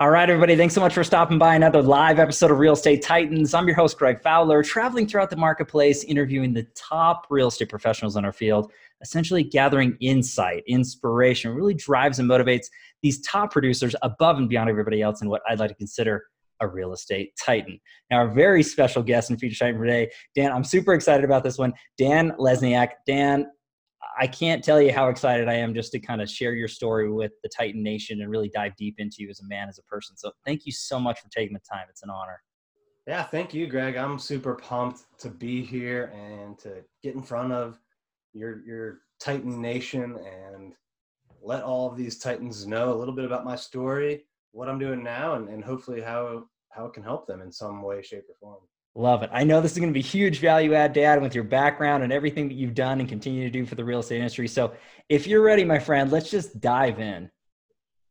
All right, everybody. Thanks so much for stopping by another live episode of Real Estate Titans. I'm your host, Greg Fowler, traveling throughout the marketplace, interviewing the top real estate professionals in our field, essentially gathering insight, inspiration, really drives and motivates these top producers above and beyond everybody else in what I'd like to consider a real estate titan. Now, our very special guest and feature titan today, Dan, I'm super excited about this one. Dan Lesniak. Dan, I can't tell you how excited I am just to kind of share your story with the Titan Nation and really dive deep into you as a man, as a person. So thank you so much for taking the time. It's an honor. Yeah, thank you, Greg. I'm super pumped to be here and to get in front of your your Titan Nation and let all of these Titans know a little bit about my story, what I'm doing now, and, and hopefully how how it can help them in some way, shape, or form. Love it. I know this is going to be huge value add, Dan, with your background and everything that you've done and continue to do for the real estate industry. So, if you're ready, my friend, let's just dive in.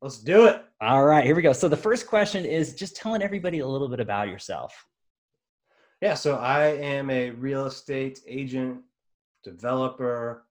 Let's do it. All right, here we go. So, the first question is just telling everybody a little bit about yourself. Yeah, so I am a real estate agent, developer,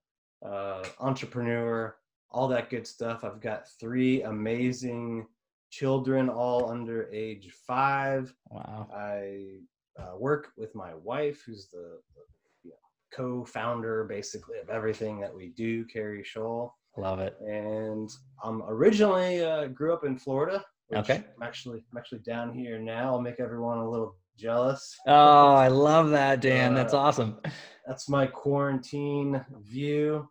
uh, entrepreneur, all that good stuff. I've got three amazing children, all under age five. Wow. I uh, work with my wife, who's the, the you know, co-founder basically of everything that we do, Carrie Scholl. Love it. And I'm originally uh, grew up in Florida. okay. I'm actually I'm actually down here now. I'll make everyone a little jealous. Oh, I love that, Dan. That's uh, awesome. That's my quarantine view.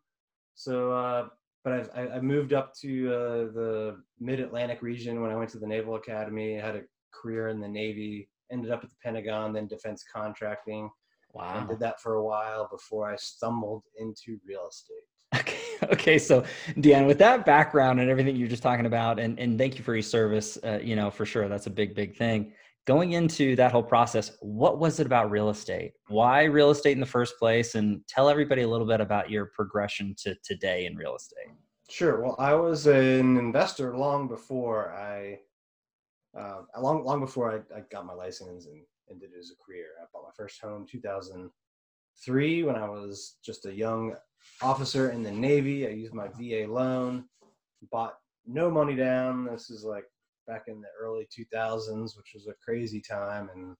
So, uh, but I've, I, I moved up to uh, the Mid Atlantic region when I went to the Naval Academy. I had a career in the Navy ended up at the Pentagon, then defense contracting. Wow. And did that for a while before I stumbled into real estate. Okay. Okay. So, Dan, with that background and everything you're just talking about, and, and thank you for your service, uh, you know, for sure. That's a big, big thing. Going into that whole process, what was it about real estate? Why real estate in the first place? And tell everybody a little bit about your progression to today in real estate. Sure. Well, I was an investor long before I uh, long long before I, I got my license and, and did it as a career. I bought my first home 2003 when I was just a young officer in the Navy. I used my VA loan, bought no money down. This is like back in the early 2000s, which was a crazy time. And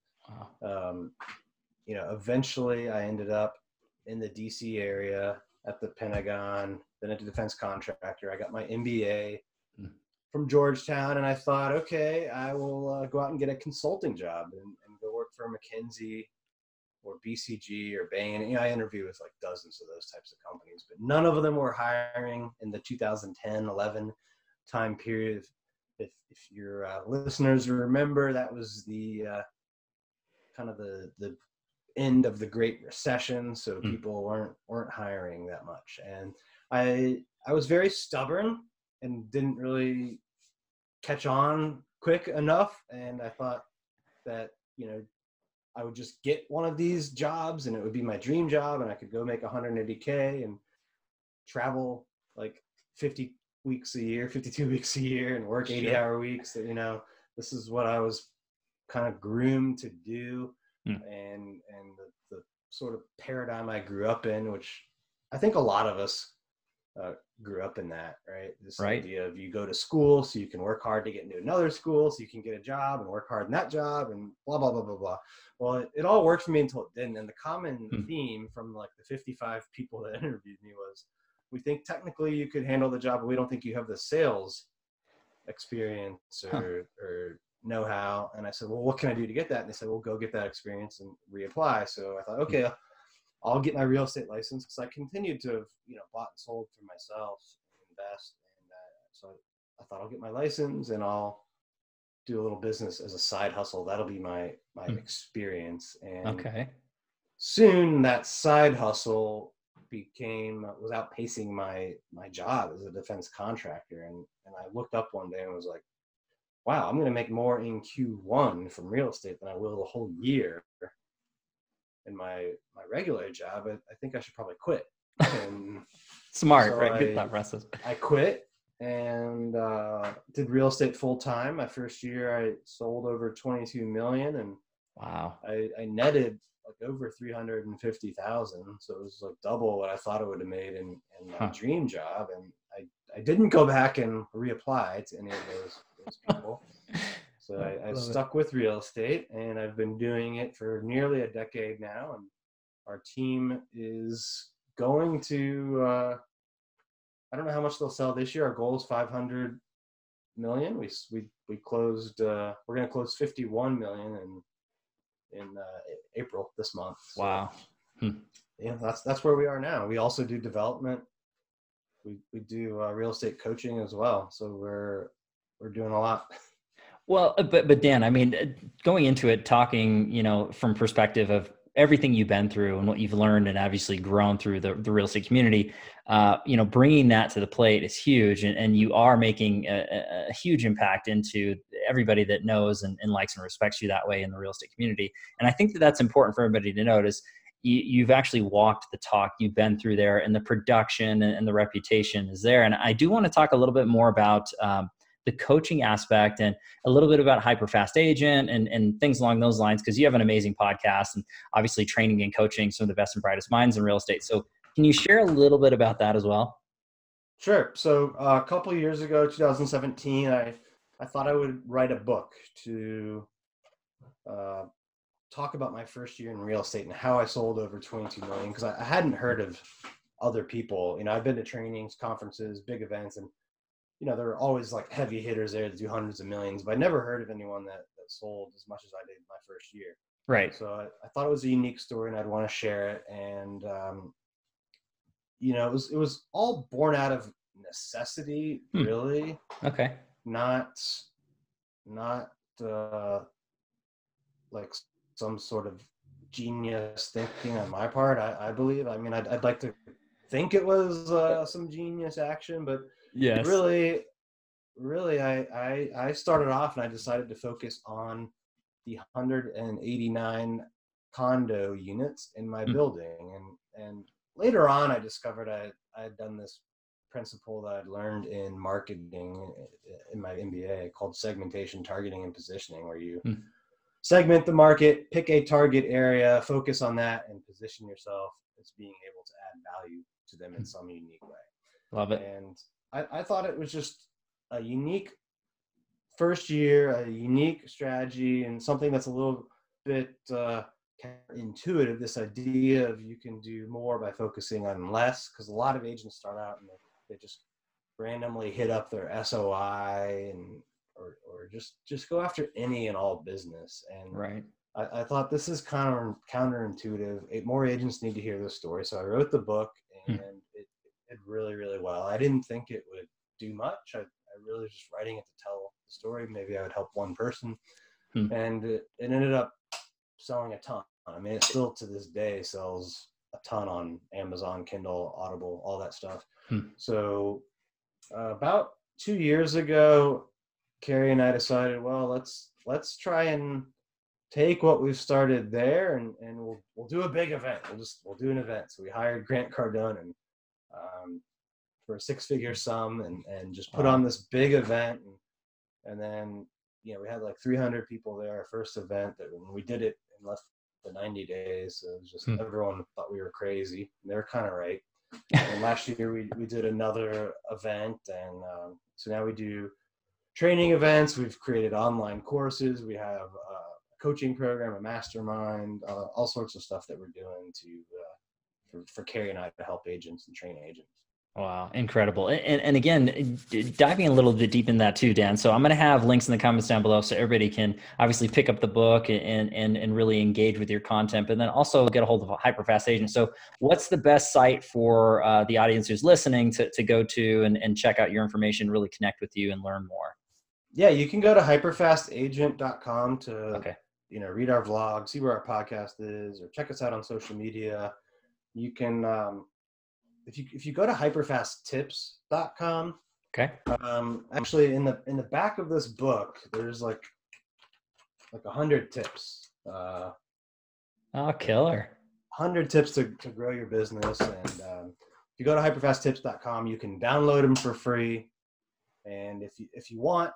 um, you know, eventually I ended up in the DC area at the Pentagon, then at the defense contractor. I got my MBA from Georgetown, and I thought, okay, I will uh, go out and get a consulting job and, and, go work for McKinsey or BCG or Bain. You know, I interviewed with like dozens of those types of companies, but none of them were hiring in the 2010 11 time period. If, if your uh, listeners remember, that was the uh, kind of the the end of the Great Recession, so mm. people weren't weren't hiring that much, and I I was very stubborn and didn't really catch on quick enough and i thought that you know i would just get one of these jobs and it would be my dream job and i could go make 180k and travel like 50 weeks a year 52 weeks a year and work 80 sure. hour weeks That you know this is what i was kind of groomed to do hmm. and and the, the sort of paradigm i grew up in which i think a lot of us uh, grew up in that, right? This right. idea of you go to school so you can work hard to get into another school so you can get a job and work hard in that job and blah blah blah blah blah. Well, it, it all worked for me until it didn't. And the common hmm. theme from like the 55 people that interviewed me was, we think technically you could handle the job, but we don't think you have the sales experience or, huh. or know-how. And I said, well, what can I do to get that? And they said, well, go get that experience and reapply. So I thought, okay, hmm. I'll get my real estate license because I continued to have, you know, bought and sold for myself invest. And uh, so I thought I'll get my license and I'll do a little business as a side hustle. That'll be my my hmm. experience. And okay. soon that side hustle became was outpacing my my job as a defense contractor. And and I looked up one day and was like, wow, I'm gonna make more in Q1 from real estate than I will the whole year in my my regular job, I, I think I should probably quit. And Smart, so right? Good thought process. I quit and uh, did real estate full time. My first year, I sold over 22 million, and wow, I, I netted like over 350,000. So it was like double what I thought it would have made in, in my huh. dream job. And I, I didn't go back and reapply to any of those, those people. So I, I stuck it. with real estate, and I've been doing it for nearly a decade now. And our team is going to. Uh, I don't know how much they'll sell this year. Our goal is 500 million. We we we closed. Uh, we're going to close 51 million in in uh, April this month. So, wow. Hmm. Yeah, that's that's where we are now. We also do development. We we do uh, real estate coaching as well. So we're we're doing a lot. Well, uh, but but Dan, I mean, uh, going into it, talking, you know, from perspective of everything you've been through and what you've learned and obviously grown through the, the real estate community uh, you know bringing that to the plate is huge and, and you are making a, a, huge impact into everybody that knows and, and, likes and respects you that way in the real estate community. And i think that that's important for everybody to notice. You, have actually walked the talk you've been through there and the production and, and, the reputation is there. And i do want to talk a little bit more about um, the coaching aspect and a little bit about hyperfast agent and, and things along those lines because you have an amazing podcast and obviously training and coaching some of the best and brightest minds in real estate. So can you share a little bit about that as well? Sure. So uh, a couple years ago 2017 i i thought i would write a book to uh, talk about my first year in real estate and how i sold over 22 million because I, I hadn't heard of other people. You know i've been to trainings conferences big events and you know, there are always like heavy hitters there that do hundreds of millions, but I never heard of anyone that, that sold as much as I did my first year. Right. So I, I thought it was a unique story and I'd want to share it. And, um, you know, it was, it was all born out of necessity, hmm. really. Okay. Not, not, uh, like some sort of genius thinking on my part. I, I believe, I mean, I'd, I'd like to think it was uh, some genius action, but yes. really, really, I, I, I started off and I decided to focus on the 189 condo units in my mm. building. And, and later on, I discovered I, I had done this principle that I'd learned in marketing in my MBA called segmentation, targeting, and positioning, where you mm. segment the market, pick a target area, focus on that, and position yourself as being able to add value to them in mm. some unique way. Love it. And I, I thought it was just a unique first year, a unique strategy, and something that's a little bit uh, intuitive. This idea of you can do more by focusing on less, because a lot of agents start out and they, they just randomly hit up their SOI and or or just just go after any and all business. And right. I, I thought this is kind of counterintuitive. It, more agents need to hear this story, so I wrote the book, hmm. and hmm did really, really well. I didn't think it would do much. I, I really was just writing it to tell the story. Maybe I would help one person. Hmm. And it, it ended up selling a ton. I mean, it still to this day sells a ton on Amazon, Kindle, Audible, all that stuff. Hmm. So uh, about two years ago, Carrie and I decided, well, let's let's try and take what we've started there and, and we'll we'll do a big event. We'll just we'll do an event. So we hired Grant Cardone and um, for a six figure sum and, and just put on this big event. And, and then, you know, we had like 300 people there, our first event that when we did it in less than 90 days, so it was just hmm. everyone thought we were crazy. And they were kind of right. and last year we, we did another event. And um, so now we do training events. We've created online courses. We have a coaching program, a mastermind, uh, all sorts of stuff that we're doing to uh, for, for Carrie and I to help agents and train agents. Wow, incredible. And, and again, diving a little bit deep in that too, Dan. So I'm going to have links in the comments down below so everybody can obviously pick up the book and, and, and really engage with your content, but then also get a hold of a hyperfast agent. So what's the best site for uh, the audience who's listening to, to go to and, and check out your information, really connect with you and learn more? Yeah, you can go to hyperfastagent.com to, okay. you know, read our vlog, see where our podcast is, or check us out on social media you can um, if you if you go to hyperfasttips.com okay. um, actually in the in the back of this book there's like like a hundred tips uh oh killer. 100 tips to, to grow your business. And um, if you go to hyperfasttips.com you can download them for free. And if you if you want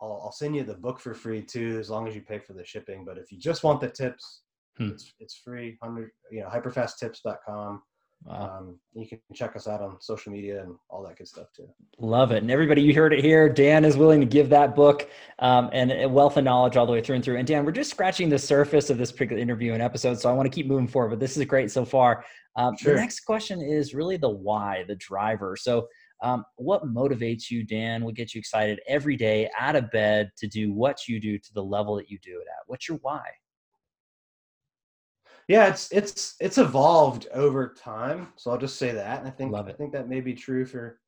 I'll, I'll send you the book for free too as long as you pay for the shipping. But if you just want the tips Hmm. It's it's free. Hundred you know hyperfasttips.com. Wow. Um, you can check us out on social media and all that good stuff too. Love it. And everybody, you heard it here. Dan is willing to give that book um, and a wealth of knowledge all the way through and through. And Dan, we're just scratching the surface of this particular interview and episode. So I want to keep moving forward, but this is great so far. Um, sure. The next question is really the why, the driver. So um, what motivates you, Dan? What gets you excited every day out of bed to do what you do to the level that you do it at? What's your why? Yeah it's it's it's evolved over time so i'll just say that and i think i think that may be true for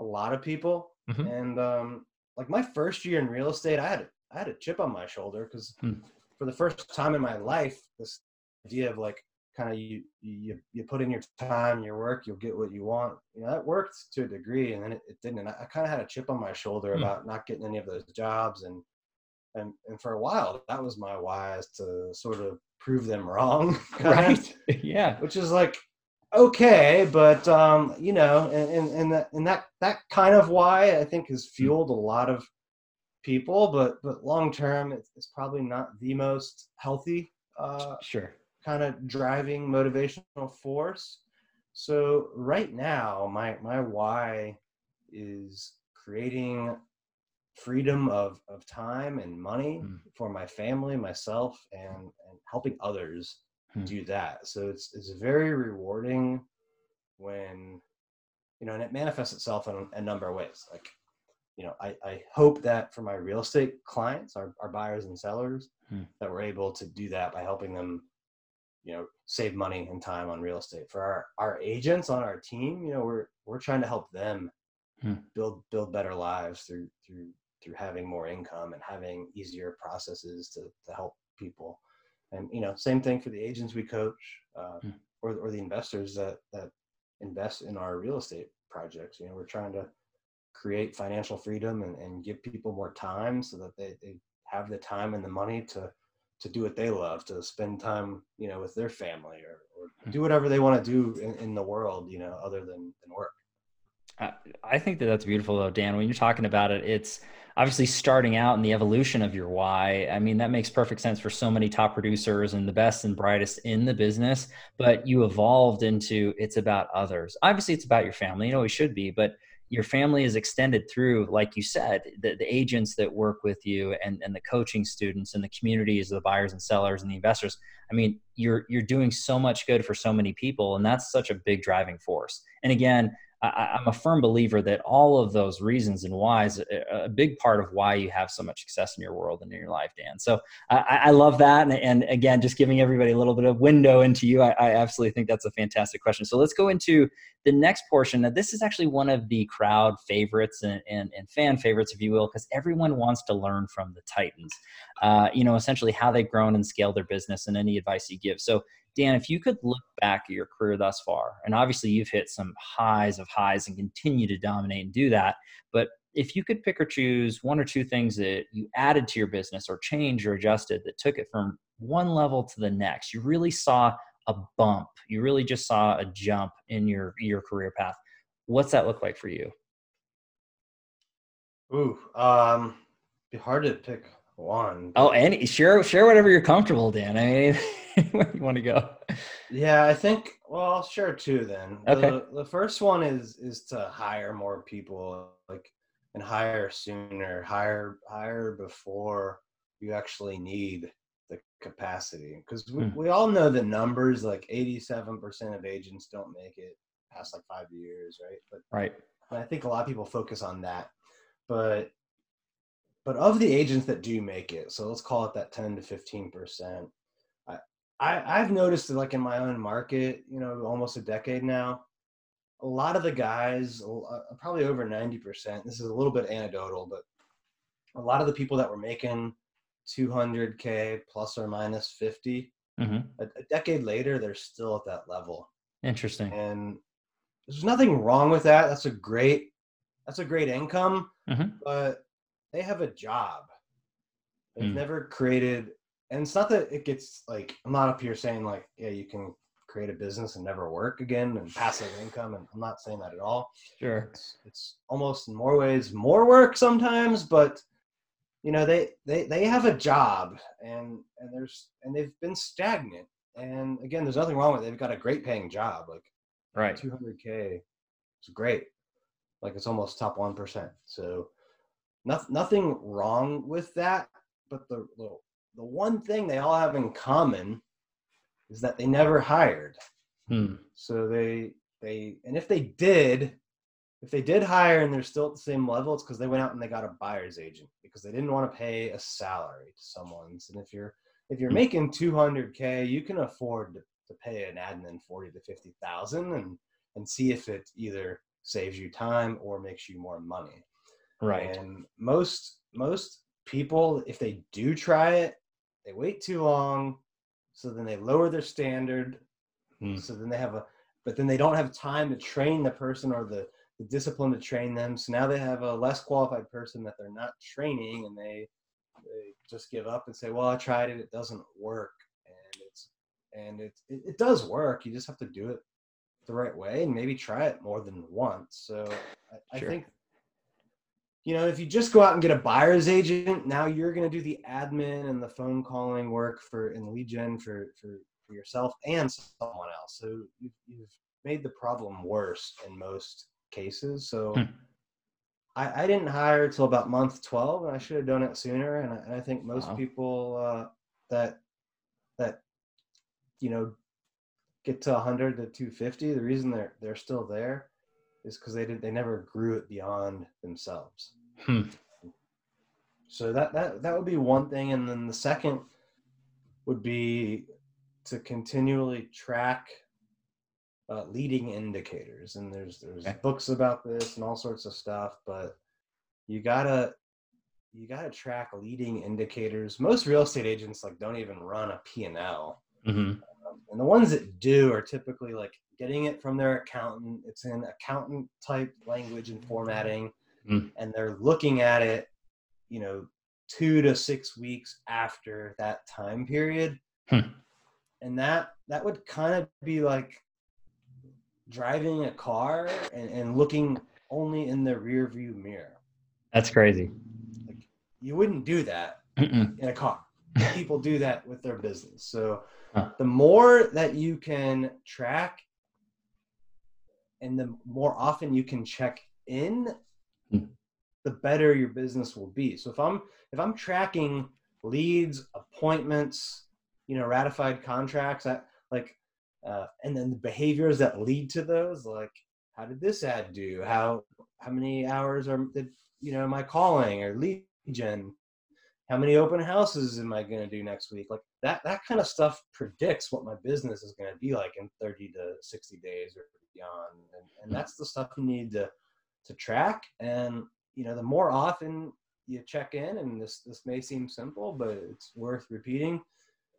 a lot of people mm-hmm. and um like my first year in real estate i had i had a chip on my shoulder because hmm. for the first time in my life this idea of like kind of you you you put in your time your work you'll get what you want you know that worked to a degree and then it, it didn't and i, I kind of had a chip on my shoulder hmm. about not getting any of those jobs and and and for a while that was my why is to sort of prove them wrong right. yeah. Which is like okay but um you know and and, and that and that that kind of why i think has hmm. fueled a lot of people but but long term it's, it's probably not the most healthy uh sure. kind of driving motivational force. So right now my my why is creating freedom of, of time and money mm. for my family, myself, and, and helping others mm. do that. So it's it's very rewarding when you know, and it manifests itself in a number of ways. Like, you know, I, I hope that for my real estate clients, our, our buyers and sellers, mm. that we're able to do that by helping them, you know, save money and time on real estate. For our, our agents on our team, you know, we're we're trying to help them hmm. build build better lives through through through having more income and having easier processes to, to help people. And you know, same thing for the agents we coach, uh, mm. or or the investors that that invest in our real estate projects. You know, we're trying to create financial freedom and, and give people more time so that they, they have the time and the money to to do what they love, to spend time, you know, with their family or, or mm. do whatever they want to do in, in the world, you know, other than, than work. I think that that's beautiful though, Dan. When you're talking about it, it's obviously starting out in the evolution of your why. I mean, that makes perfect sense for so many top producers and the best and brightest in the business. But you evolved into it's about others. Obviously, it's about your family. You know, it should be, but your family is extended through, like you said, the, the agents that work with you and, and the coaching students and the communities, the buyers and sellers and the investors. I mean, you're you're doing so much good for so many people, and that's such a big driving force. And again, I, am a firm believer that all of those reasons and whys a, a big part of why you have so much success in your world and in your life, Dan. So I, I love that, and, and, again, just giving everybody a little bit of window into you. I, I, absolutely think that's a fantastic question. So let's go into the next portion. Now, this is actually one of the crowd favorites and, and, and fan favorites, if you will, because everyone wants to learn from the Titans. Uh, you know, essentially how they've grown and scaled their business, and any advice you give. So Dan, if you could look back at your career thus far, and obviously you've hit some highs of highs and continue to dominate and do that, but if you could pick or choose one or two things that you added to your business or changed or adjusted that took it from one level to the next, you really saw a bump, you really just saw a jump in your your career path. What's that look like for you? Ooh, um, be hard to pick one. Oh, any share share whatever you're comfortable, Dan. I mean. where you want to go? Yeah, I think. Well, I'll share two then. Okay. The, the first one is is to hire more people, like and hire sooner, hire hire before you actually need the capacity, because we, mm. we all know the numbers. Like eighty-seven percent of agents don't make it past like five years, right? But right. I think a lot of people focus on that, but but of the agents that do make it, so let's call it that ten to fifteen percent I, I've noticed that like in my own market, you know, almost a decade now, a lot of the guys, uh, probably over 90%, this is a little bit anecdotal, but a lot of the people that were making 200K plus or minus 50, mm-hmm. a, a decade later, they're still at that level. Interesting. And there's nothing wrong with that. That's a great, that's a great income, mm-hmm. but they have a job. They've mm. never created and it's not that it gets like I'm not up here saying like yeah you can create a business and never work again and passive income and I'm not saying that at all. Sure. It's, it's almost in more ways more work sometimes, but you know they they they have a job and and there's and they've been stagnant and again there's nothing wrong with it. They've got a great paying job like Right. 200k is great. Like it's almost top one percent. So, nothing nothing wrong with that. But the, the the one thing they all have in common is that they never hired. Hmm. So they they and if they did, if they did hire and they're still at the same level, it's because they went out and they got a buyer's agent because they didn't want to pay a salary to someone. And if you're if you're Hmm. making 200k, you can afford to, to pay an admin 40 to 50 thousand and and see if it either saves you time or makes you more money. Right. And most most people, if they do try it, they wait too long, so then they lower their standard. Hmm. So then they have a, but then they don't have time to train the person or the the discipline to train them. So now they have a less qualified person that they're not training, and they they just give up and say, "Well, I tried it; it doesn't work." And it's and it it, it does work. You just have to do it the right way and maybe try it more than once. So I, I think you know if you just go out and get a buyer's agent now you're going to do the admin and the phone calling work for and lead gen for for, for yourself and someone else so you've, you've made the problem worse in most cases so Hmm. I, I didn't hire till about month 12 and i should have done it sooner and i, and I think most Wow. people uh, that that you know get to 100 to 250 the reason they're they're still there is because they did they never grew it beyond themselves Hmm. so that that that would be one thing and then the second would be to continually track uh, leading indicators and there's there's Okay. books about this and all sorts of stuff but you gotta you gotta track leading indicators most real estate agents like don't even run a p&l hmm and the ones that do are typically like getting it from their accountant. It's in accountant type language and formatting, Mm. and they're looking at it, you know, two to six weeks after that time period. Hmm. And that that would kind of be like driving a car and, and looking only in the rear view mirror. That's crazy. You wouldn't do that Mm-mm. in a car. People do that with their business. So Huh. the more that you can track and the more often you can check in. The better your business will be. So if I'm if I'm tracking leads, appointments, you know, ratified contracts, I, like uh, and then the behaviors that lead to those, like how did this ad do? How how many hours are you know am I calling or lead gen? How many open houses am I going to do next week? Like that that kind of stuff predicts what my business is going to be like in 30 to 60 days or beyond. And, and that's the stuff you need to to track. And you know, the more often you check in, and this this may seem simple, but it's worth repeating.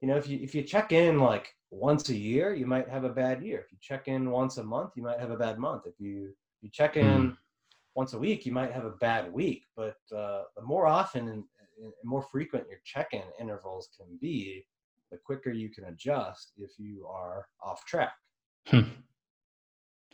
You know, if you if you check in like once a year, you might have a bad year. If you check in once a month, you might have a bad month. If you if you check in once a week, you might have a bad week. But uh, the more often and, and more frequent your check-in intervals can be, the quicker you can adjust if you are off track.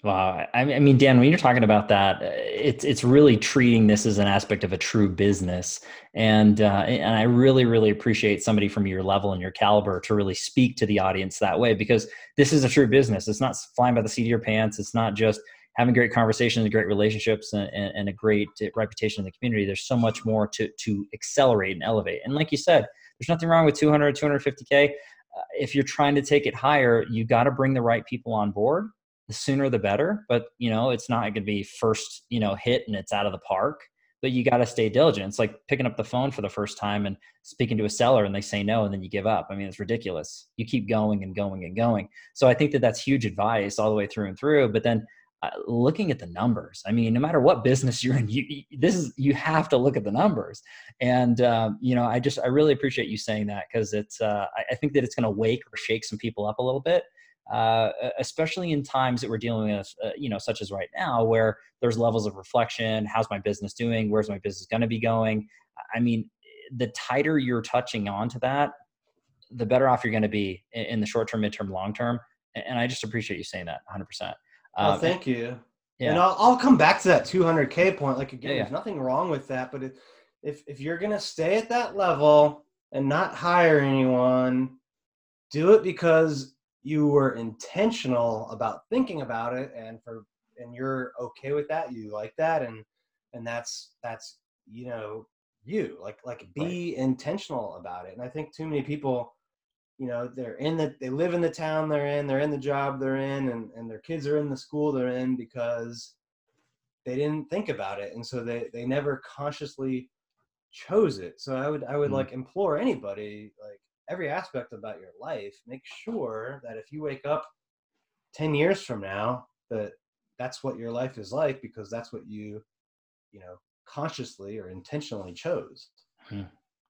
Wow. I mean, Dan, when you're talking about that, uh, it's it's really treating this as an aspect of a true business, and uh, and I really really appreciate somebody from your level and your caliber to really speak to the audience that way because this is a true business. It's not flying by the seat of your pants. It's not just having great conversations and great relationships and, and, and a great reputation in the community. There's so much more to to accelerate and elevate. And like you said, there's nothing wrong with 200 250k. Uh, if you're trying to take it higher, you got to bring the right people on board the sooner the better but you know it's not going to be first you know hit and it's out of the park but you got to stay diligent. It's like picking up the phone for the first time and speaking to a seller and they say no and then you give up. I mean it's ridiculous. You keep going and going and going. So i think that that's huge advice all the way through and through but then uh, looking at the numbers i mean no matter what business you're in you, this is you have to look at the numbers. And um, you know i just i really appreciate you saying that because it's uh, I, I think that it's going to wake or shake some people up a little bit uh, especially in times that we're dealing with, uh, you know, such as right now, where there's levels of reflection. How's my business doing? Where's my business going to be going? I mean, the tighter you're touching on to that, the better off you're going to be in, the short term, midterm, long term. And, I just appreciate you saying that 100%. Well, Um, thank you. yeah. And I'll, I'll come back to that 200K point. Like, again, Yeah, yeah. there's nothing wrong with that. But if, if, if you're going to stay at that level and not hire anyone, do it because you were intentional about thinking about it and for and you're okay with that you like that and and that's that's you know you like like be right. intentional about it and i think too many people you know they're in the they live in the town they're in they're in the job they're in and, and their kids are in the school they're in because they didn't think about it and so they they never consciously chose it so i would i would mm-hmm. like implore anybody like every aspect about your life make sure that if you wake up 10 years from now that that's what your life is like because that's what you you know consciously or intentionally chose hmm.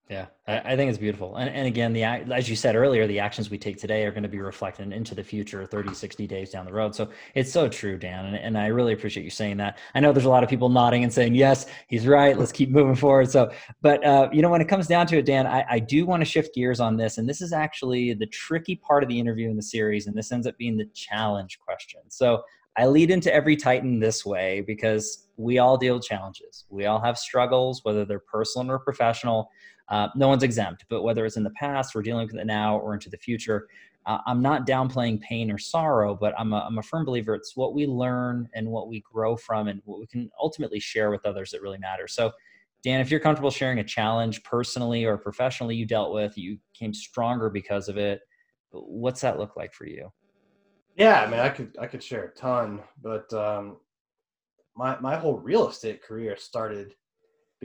Yeah, I, think it's beautiful. And, and again, the as you said earlier, the actions we take today are going to be reflected into the future 30, 60 days down the road. So it's so true, Dan. And, and I really appreciate you saying that. I know there's a lot of people nodding and saying, yes, he's right. Let's keep moving forward. So, but, uh, you know, when it comes down to it, Dan, I, I do want to shift gears on this. And this is actually the tricky part of the interview in the series. And this ends up being the challenge question. So I lead into every Titan this way because we all deal with challenges. We all have struggles, whether they're personal or professional. Uh, no one's exempt, but whether it's in the past, we're dealing with it now, or into the future, uh, I'm not downplaying pain or sorrow, but I'm a, I'm a firm believer it's what we learn and what we grow from and what we can ultimately share with others that really matters. So, Dan, if you're comfortable sharing a challenge personally or professionally you dealt with, you came stronger because of it, what's that look like for you? Yeah, I mean, I could I could share a ton, but um, my my whole real estate career started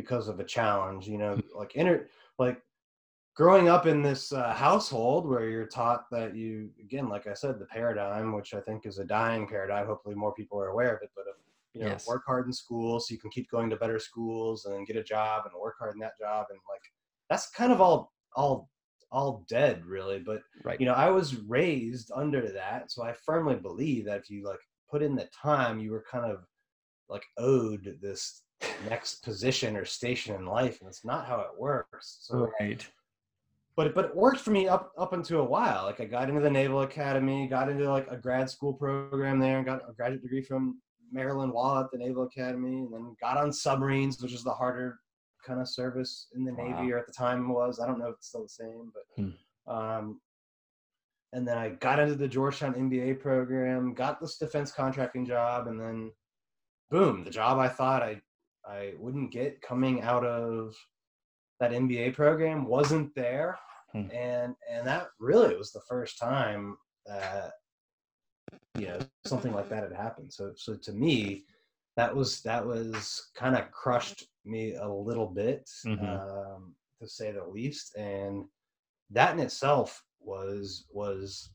because of a challenge you know like inner like growing up in this uh, household where you're taught that you again like i said the paradigm which i think is a dying paradigm hopefully more people are aware of it but uh, you know yes. work hard in school so you can keep going to better schools and get a job and work hard in that job and like that's kind of all all all dead really but right. you know i was raised under that so i firmly believe that if you like put in the time you were kind of like owed this next position or station in life, and it's not how it works. So, right. But but it worked for me up up until a while. Like I got into the Naval Academy, got into like a grad school program there, and got a graduate degree from Maryland while at the Naval Academy, and then got on submarines, which is the harder kind of service in the wow. Navy, or at the time was. I don't know if it's still the same, but. Hmm. Um, and then I got into the Georgetown MBA program, got this defense contracting job, and then boom, the job I thought I I wouldn't get coming out of that MBA program wasn't there, hmm. and and that really was the first time that you know something like that had happened. So so to me, that was that was kind of crushed me a little bit, mm-hmm. um, to say the least, and that in itself was was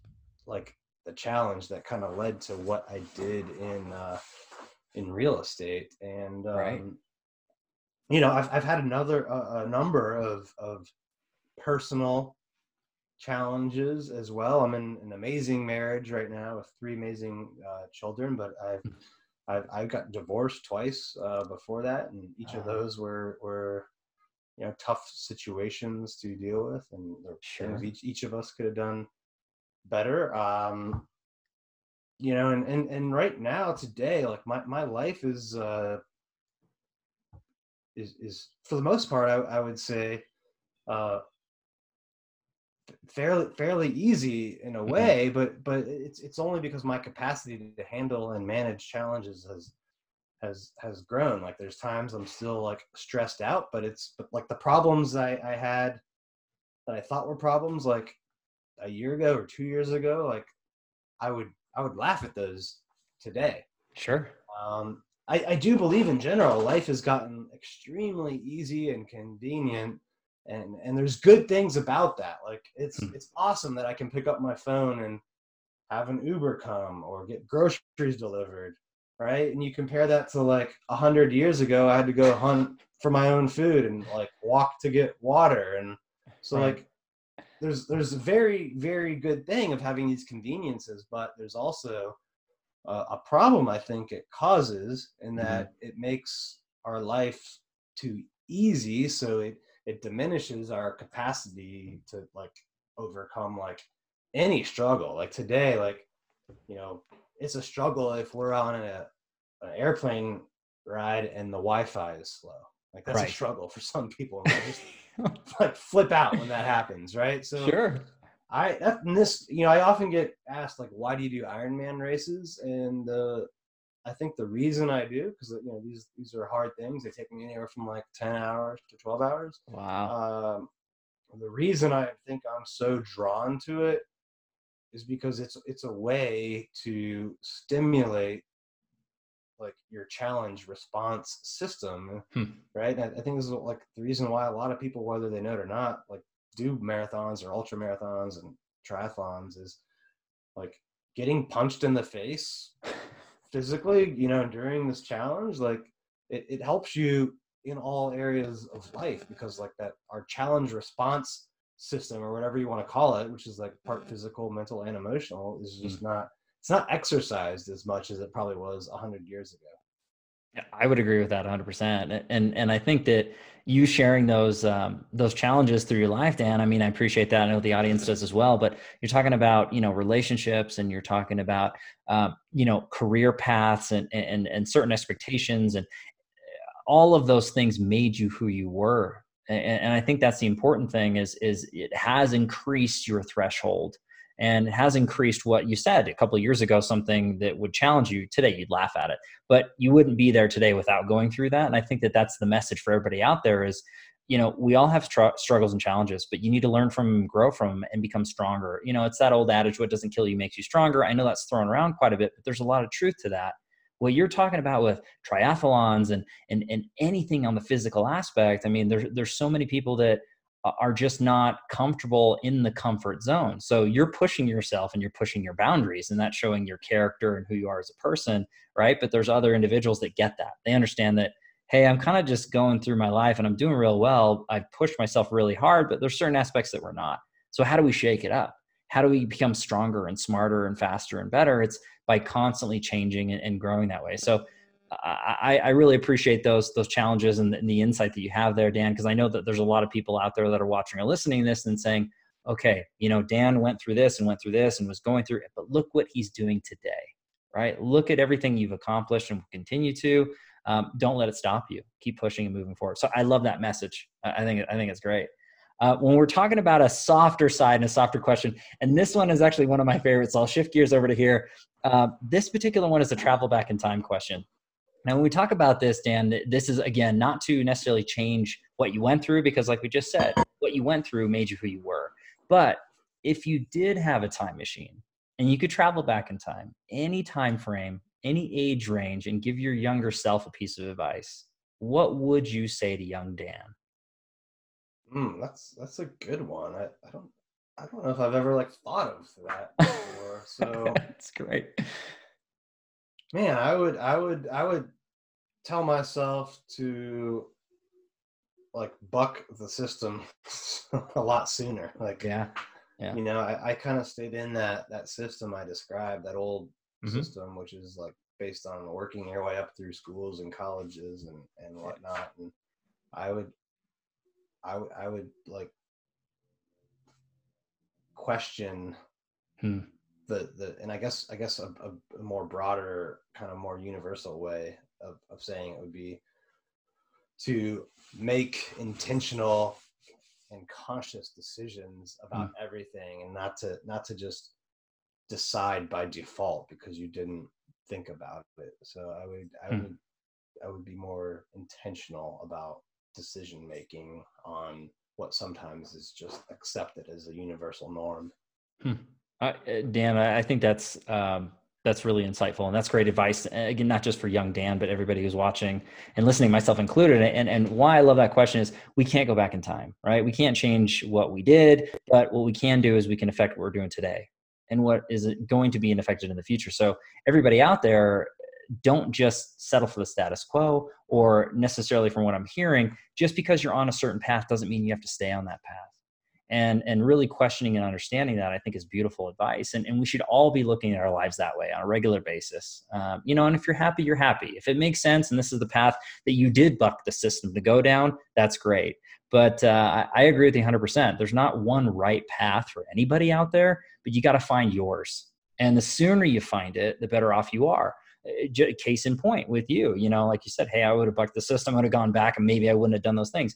like the challenge that kind of led to what I did in uh, in real estate and um, right. you know I've, I've had another uh, a number of of personal challenges as well i'm in an amazing marriage right now with three amazing uh, children but i've hmm. I've, I've got divorced twice uh, before that, and each of ah. those were were you know tough situations to deal with, and sure. each each of us could have done better. Um, you know and, and and right now today like my, my life is uh is is for the most part i, I would say uh fairly fairly easy in a mm-hmm. way mm-hmm. but but it's it's only because my capacity to handle and manage challenges has has has grown like there's times i'm still like stressed out but it's but like the problems i i had that i thought were problems like a year ago or two years ago like i would I would laugh at those today. Sure. Um, I, I do believe in general, life has gotten extremely easy and convenient, and and there's good things about that. Like it's hmm. it's awesome that I can pick up my phone and have an Uber come or get groceries delivered, right? And you compare that to like a hundred years ago, I had to go hunt for my own food and like walk to get water, and so right. like there's there's a very very good thing of having these conveniences, but there's also a, a problem I think it causes in mm-hmm. that mm-hmm. it makes our life too easy, so it it diminishes our capacity to like overcome like any struggle. Like today, like you know, it's a struggle if we're on a an airplane ride and the Wi-Fi is slow. Like that's right. a struggle for some people. just like flip out when that happens, right? So sure. I that and this you know I often get asked like why do you do Ironman races and uh, I think the reason I do because you know these these are hard things they take me anywhere from like ten hours to twelve hours. Wow. Um, the reason I think I'm so drawn to it is because it's it's a way to stimulate like your challenge response system, Hmm. right? And I, I think this is like the reason why a lot of people, whether they know it or not, like do marathons or ultra marathons and triathlons is like getting punched in the face physically, you know, during this challenge, like it, it helps you in all areas of life because like that our challenge response system or whatever you want to call it, which is like part physical, mental, and emotional, is just not it's not exercised as much as it probably was a hundred years ago. I would agree with that 100%. And and I think that you sharing those um, those challenges through your life, Dan. I mean, I appreciate that. I know the audience does as well. But you're talking about you know relationships, and you're talking about um, you know career paths, and and and certain expectations, and all of those things made you who you were. And, and I think that's the important thing is is it has increased your threshold and has increased what you said a couple of years ago something that would challenge you. Today you'd laugh at it but you wouldn't be there today without going through that. And i think that that's the message for everybody out there is you know we all have str- struggles and challenges but you need to learn from them grow from them and become stronger. You know it's that old adage what doesn't kill you makes you stronger. I know that's thrown around quite a bit but there's a lot of truth to that. What you're talking about with triathlons and and, and anything on the physical aspect i mean there's there's so many people that are just not comfortable in the comfort zone. So you're pushing yourself and you're pushing your boundaries, and that's showing your character and who you are as a person, right? But there's other individuals that get that. They understand that, hey, I'm kind of just going through my life and I'm doing real well. I've pushed myself really hard, but there's certain aspects that we're not. So how do we shake it up? How do we become stronger and smarter and faster and better? It's by constantly changing and, growing that way. So I, I, really appreciate those those challenges and the, and the insight that you have there, Dan, because I know that there's a lot of people out there that are watching or listening to this and saying, okay, you know, Dan went through this and went through this and was going through it, but look what he's doing today, right? Look at everything you've accomplished and continue to. Um, don't let it stop you. Keep pushing and moving forward. So I love that message. I think I think it's great. Uh, when we're talking about a softer side and a softer question, and this one is actually one of my favorites, I'll shift gears over to here. Uh, this particular one is a travel back in time question. Now, when we talk about this, Dan, this is again not to necessarily change what you went through, because like we just said, what you went through made you who you were. But if you did have a time machine and you could travel back in time, any time frame, any age range, and give your younger self a piece of advice, what would you say to young Dan? Mm, that's that's a good one. I, I don't I don't know if I've ever like thought of that before. So that's great. Man, I would I would I would tell myself to like buck the system a lot sooner. Like yeah, yeah. You know, I, I kind of stayed in that that system I described, that old mm-hmm. system, which is like based on working your way up through schools and colleges and and whatnot. And I would, I would, I would like question hmm. the the, and I guess I guess a, a, a more broader kind of more universal way of, of saying it would be to make intentional and conscious decisions about mm. everything and not to not to just decide by default because you didn't think about it so i would i mm. would i would be more intentional about decision making on what sometimes is just accepted as a universal norm hmm. uh, dan i think that's um, that's really insightful. And that's great advice uh, again not just for young dan but everybody who's watching and listening myself included. And and why i love that question is we can't go back in time right? We can't change what we did but what we can do is we can affect what we're doing today and what is going to be affected in the future. So everybody out there don't just settle for the status quo or necessarily from what i'm hearing just because you're on a certain path doesn't mean you have to stay on that path and and really questioning and understanding that i think is beautiful advice and, and we should all be looking at our lives that way on a regular basis. Um, you know and if you're happy you're happy. If it makes sense and this is the path that you did buck the system to go down that's great. But uh, I, I agree with you 100% there's not one right path for anybody out there but you got to find yours. And the sooner you find it the better off you are. Uh, case in point with you you know like you said hey i would have bucked the system i would have gone back and maybe i wouldn't have done those things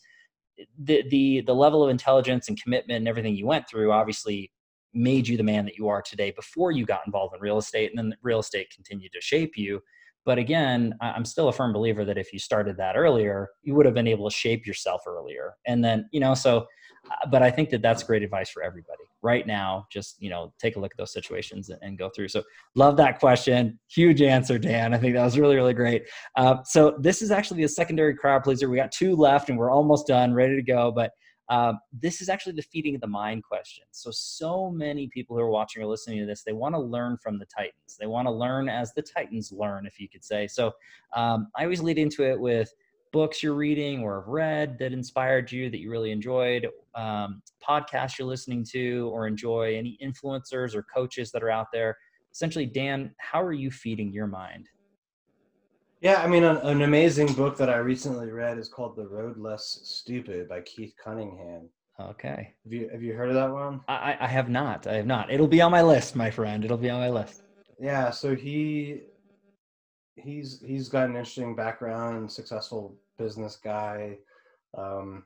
the the the level of intelligence and commitment and everything you went through obviously made you the man that you are today before you got involved in real estate and then real estate continued to shape you. But again i'm still a firm believer that if you started that earlier you would have been able to shape yourself earlier. And then you know so uh, but i think that that's great advice for everybody right now just you know take a look at those situations and, go through so love that question huge answer dan i think that was really really great uh, so this is actually the secondary crowd pleaser we got two left and we're almost done ready to go but uh, this is actually the feeding of the mind question. So, so many people who are watching or listening to this, they want to learn from the Titans. They want to learn as the Titans learn, if you could say. So, um, I always lead into it with books you're reading or have read that inspired you that you really enjoyed, um, podcasts you're listening to or enjoy, any influencers or coaches that are out there. Essentially, Dan, how are you feeding your mind? Yeah, I mean, an, an, amazing book that I recently read is called "The Road Less Stupid" by Keith Cunningham. Okay. Have you have you heard of that one? I, I have not. I have not. It'll be on my list, my friend. It'll be on my list. Yeah. So he he's he's got an interesting background, successful business guy. Um,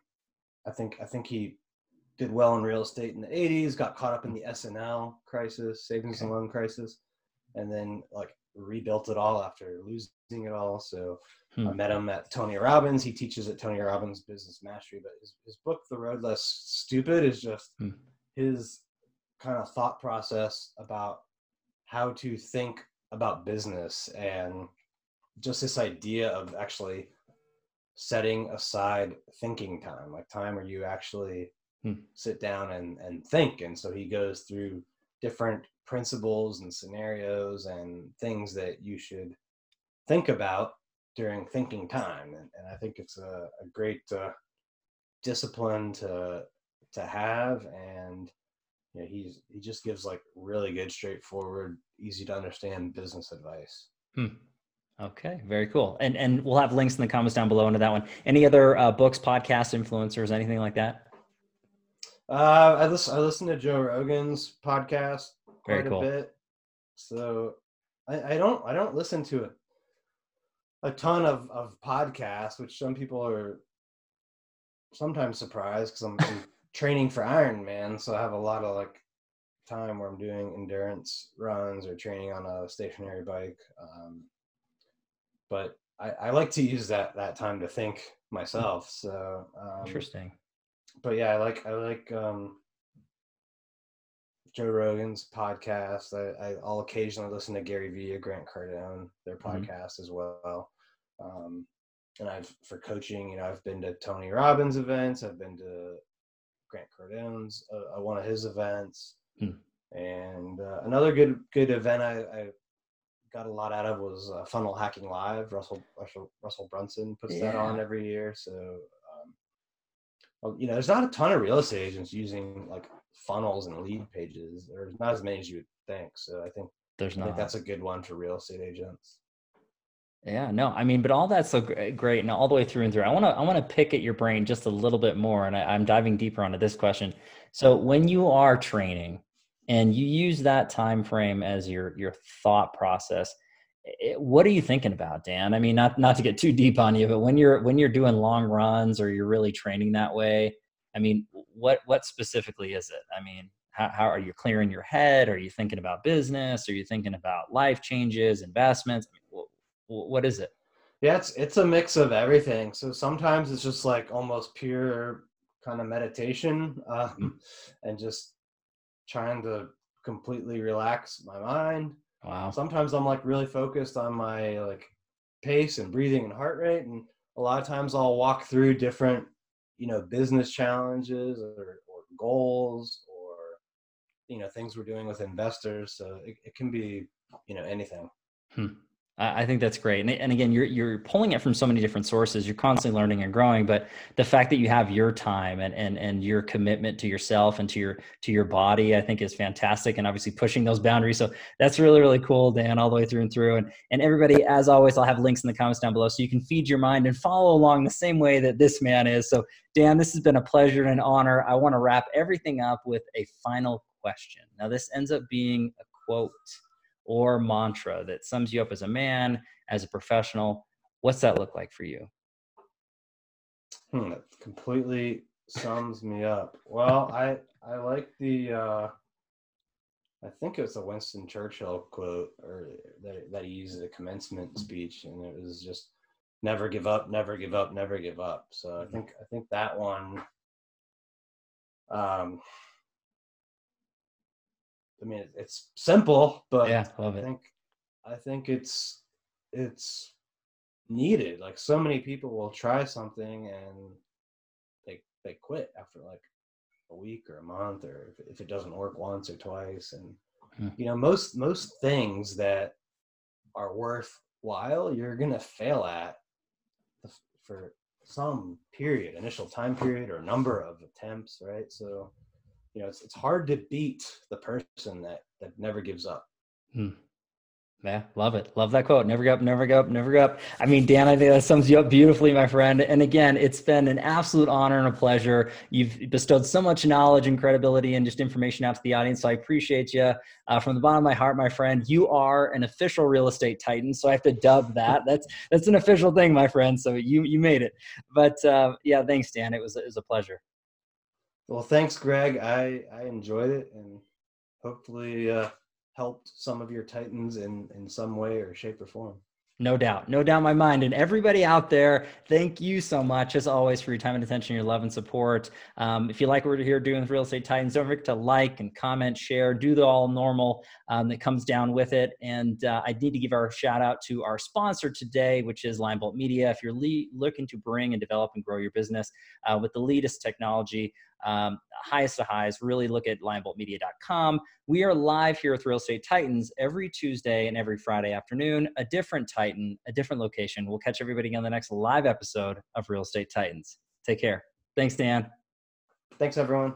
I think I think he did well in real estate in the '80s. Got caught up in the S&L crisis, savings okay. and loan crisis, and then like rebuilt it all after losing it all. So hmm. I met him at Tony Robbins. He teaches at Tony Robbins Business Mastery, but his, his book, The Road Less Stupid, is just hmm. his kind of thought process about how to think about business and just this idea of actually setting aside thinking time, like time where you actually hmm. sit down and, and think. And so he goes through different principles and scenarios and things that you should think about during thinking time and, and i think it's a, a great uh, discipline to to have and you know, he's he just gives like really good straightforward easy to understand business advice hmm. Okay very cool and and we'll have links in the comments down below into that one any other uh, books podcasts influencers anything like that uh, I listen. I listen to Joe Rogan's podcast quite cool. a bit. So I, I don't I don't listen to a, a ton of, of podcasts, which some people are sometimes surprised because I'm, I'm training for Ironman, so I have a lot of like time where I'm doing endurance runs or training on a stationary bike. Um, but I, I, like to use that that time to think myself. So um, interesting. But yeah, I like I like um, Joe Rogan's podcast. I, I will occasionally listen to Gary Vee, Grant Cardone, their mm-hmm. podcast mm-hmm. as well. Um, and I've for coaching, you know, I've been to Tony Robbins events. I've been to Grant Cardone's uh, uh one of his events, mm. and uh, another good good event I, I, got a lot out of was uh, Funnel Hacking Live. Russell Russell Russell Brunson puts yeah. that on every year. So, um, well, you know, there's not a ton of real estate agents using like funnels and lead pages. There's not as many as you would think. So I think there's not. Think that's a good one for real estate agents. Yeah, no, I mean, but all that's so great, and all the way through and through. I want to, I want to pick at your brain just a little bit more, and I, I'm diving deeper onto this question. So, when you are training, and you use that time frame as your your thought process, it, what are you thinking about, Dan? I mean, not not to get too deep on you, but when you're when you're doing long runs or you're really training that way, I mean, what what specifically is it? I mean, how, how are you clearing your head? Are you thinking about business? Are you thinking about life changes, investments? I mean, what, what is it? Yeah, it's it's a mix of everything. So sometimes it's just like almost pure kind of meditation, uh, mm-hmm. and just trying to completely relax my mind. Wow. Sometimes I'm like really focused on my like pace and breathing and heart rate, and a lot of times I'll walk through different you know business challenges or, or goals or you know things we're doing with investors so it, it can be you know anything hmm. I think that's great. And, and again, you're, you're pulling it from so many different sources. You're constantly learning and growing, but the fact that you have your time and, and, and your commitment to yourself and to your, to your body, I think is fantastic. And obviously pushing those boundaries. So that's really, really cool, Dan, all the way through and through. And, and everybody, as always, I'll have links in the comments down below so you can feed your mind and follow along the same way that this man is. So Dan, this has been a pleasure and an honor. I want to wrap everything up with a final question. Now this ends up being a quote or mantra that sums you up as a man, as a professional? What's that look like for you? Hmm, it completely sums me up. Well, I I like the uh, I think it was a Winston Churchill quote or that, that he used at a commencement speech, and it was just never give up, never give up, never give up. So I Mm-hmm. think I think that one. Um, I mean, it's simple, but yeah, love I it. think I think it's it's needed. Like so many people will try something and they they quit after like a week or a month or if, if it doesn't work once or twice and Hmm. you know most most things that are worthwhile you're gonna fail at for some period initial time period or number of attempts right so you know it's, it's hard to beat the person that that never gives up Yeah, love it. Love that quote. Never give up, never give up, never give up. I mean, Dan, I think that sums you up beautifully, my friend. And again, it's been an absolute honor and a pleasure. You've bestowed so much knowledge and credibility and just information out to the audience. So I appreciate you uh, from the bottom of my heart, my friend. You are an official real estate titan, so I have to dub that. That's that's an official thing, my friend. So you you made it. But uh, yeah, thanks, Dan. It was it was a pleasure. Well thanks greg i i enjoyed it and hopefully uh helped some of your titans in in some way or shape or form No doubt, no doubt in my mind. And everybody out there, thank you so much, as always, for your time and attention, your love and support. Um, if you like what we're here doing with Real Estate Titans, don't forget to like and comment, share, do the all normal um, that comes down with it. And uh, I need to give our shout out to our sponsor today, which is Linebolt Media. If you're le- looking to bring and develop and grow your business uh, with the latest technology, um, highest of highs, really look at lineboltmedia.com. We are live here with Real Estate Titans every Tuesday and every Friday afternoon, a different Titan, a different location. We'll catch everybody on the next live episode of Real Estate Titans. Take care. Thanks, Dan. thanks everyone